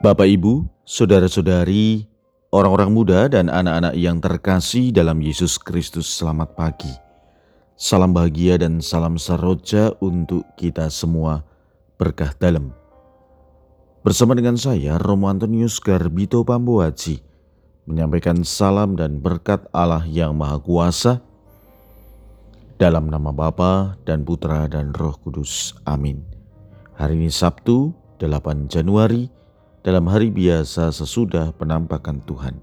Bapak, Ibu, saudara-saudari, orang-orang muda, dan anak-anak yang terkasih dalam Yesus Kristus, selamat pagi. Salam bahagia dan salam saroja untuk kita semua, berkah dalam. Bersama dengan saya, Romo Antonius Garbito Pambuaji, menyampaikan salam dan berkat Allah yang Maha Kuasa, dalam nama Bapa dan Putra dan Roh Kudus. Amin. Hari ini Sabtu, 8 Januari dalam hari biasa sesudah penampakan Tuhan.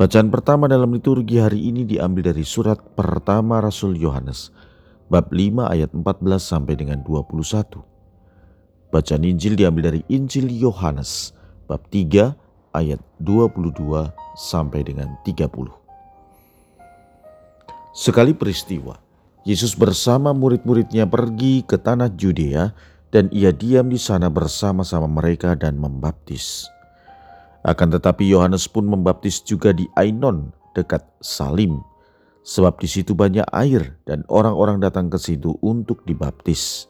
Bacaan pertama dalam liturgi hari ini diambil dari surat pertama Rasul Yohanes, bab 5 ayat 14 sampai dengan 21. Bacaan Injil diambil dari Injil Yohanes, bab 3 ayat 22 sampai dengan 30. Sekali peristiwa, Yesus bersama murid-muridnya pergi ke tanah Judea dan ia diam di sana bersama-sama mereka dan membaptis. Akan tetapi Yohanes pun membaptis juga di Ainon dekat Salim, sebab di situ banyak air dan orang-orang datang ke situ untuk dibaptis.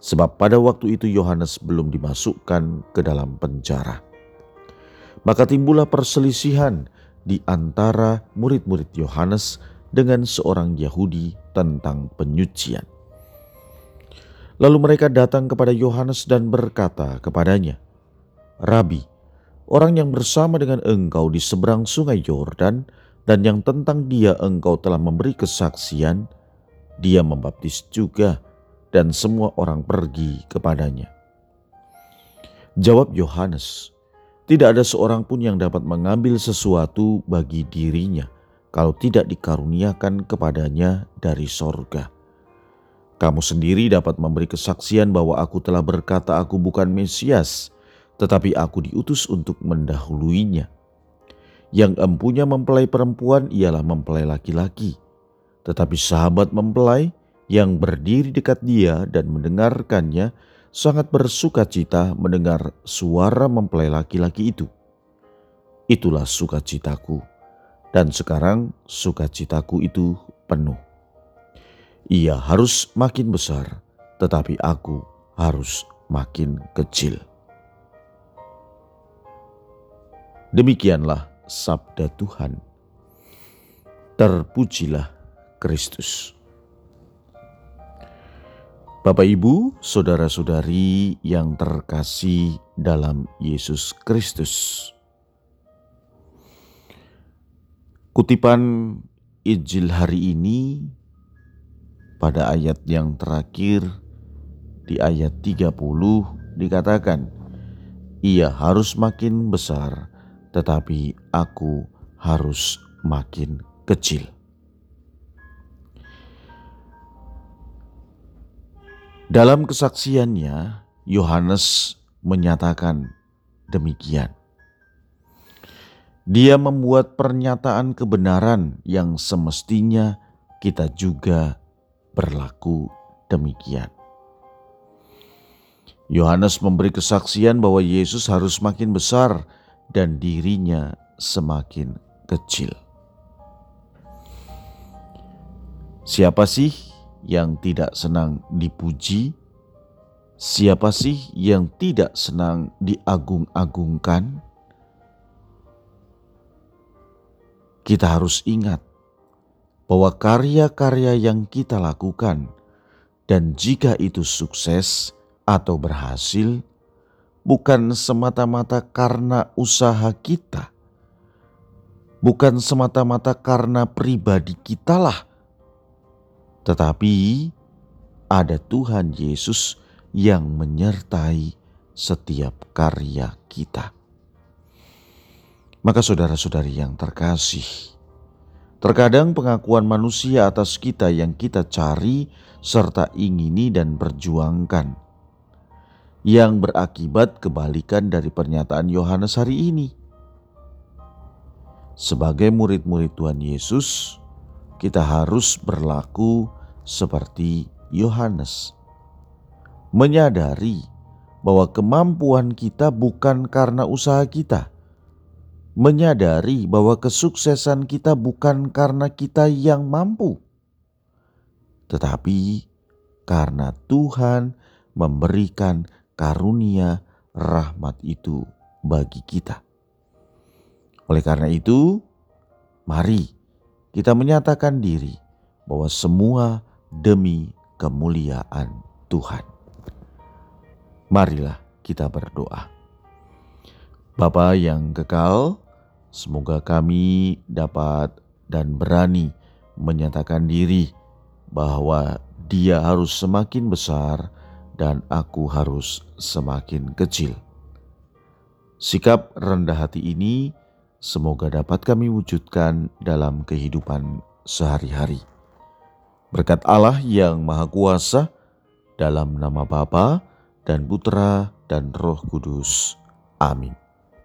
Sebab pada waktu itu Yohanes belum dimasukkan ke dalam penjara. Maka timbullah perselisihan di antara murid-murid Yohanes dengan seorang Yahudi tentang penyucian. Lalu mereka datang kepada Yohanes dan berkata kepadanya, "Rabi, orang yang bersama dengan engkau di seberang sungai Yordan dan yang tentang dia engkau telah memberi kesaksian, dia membaptis juga dan semua orang pergi kepadanya." Jawab Yohanes, "Tidak ada seorang pun yang dapat mengambil sesuatu bagi dirinya." kalau tidak dikaruniakan kepadanya dari sorga. Kamu sendiri dapat memberi kesaksian bahwa aku telah berkata aku bukan Mesias, tetapi aku diutus untuk mendahuluinya. Yang empunya mempelai perempuan ialah mempelai laki-laki, tetapi sahabat mempelai yang berdiri dekat dia dan mendengarkannya sangat bersuka cita mendengar suara mempelai laki-laki itu. Itulah sukacitaku dan sekarang sukacitaku itu penuh. Ia harus makin besar, tetapi aku harus makin kecil. Demikianlah sabda Tuhan. Terpujilah Kristus. Bapak, ibu, saudara-saudari yang terkasih dalam Yesus Kristus. Kutipan Injil hari ini pada ayat yang terakhir di ayat 30 dikatakan, Ia harus makin besar, tetapi aku harus makin kecil. Dalam kesaksiannya, Yohanes menyatakan demikian. Dia membuat pernyataan kebenaran yang semestinya kita juga berlaku demikian. Yohanes memberi kesaksian bahwa Yesus harus makin besar dan dirinya semakin kecil. Siapa sih yang tidak senang dipuji? Siapa sih yang tidak senang diagung-agungkan? kita harus ingat bahwa karya-karya yang kita lakukan, dan jika itu sukses atau berhasil, bukan semata-mata karena usaha kita, bukan semata-mata karena pribadi kitalah, tetapi ada Tuhan Yesus yang menyertai setiap karya kita. Maka saudara-saudari yang terkasih, terkadang pengakuan manusia atas kita yang kita cari serta ingini dan perjuangkan yang berakibat kebalikan dari pernyataan Yohanes hari ini. Sebagai murid-murid Tuhan Yesus, kita harus berlaku seperti Yohanes. Menyadari bahwa kemampuan kita bukan karena usaha kita, menyadari bahwa kesuksesan kita bukan karena kita yang mampu, tetapi karena Tuhan memberikan karunia rahmat itu bagi kita. Oleh karena itu, mari kita menyatakan diri bahwa semua demi kemuliaan Tuhan. Marilah kita berdoa. Bapa yang kekal, semoga kami dapat dan berani menyatakan diri bahwa Dia harus semakin besar dan aku harus semakin kecil. Sikap rendah hati ini semoga dapat kami wujudkan dalam kehidupan sehari-hari. Berkat Allah yang Maha Kuasa, dalam nama Bapa dan Putra dan Roh Kudus. Amin.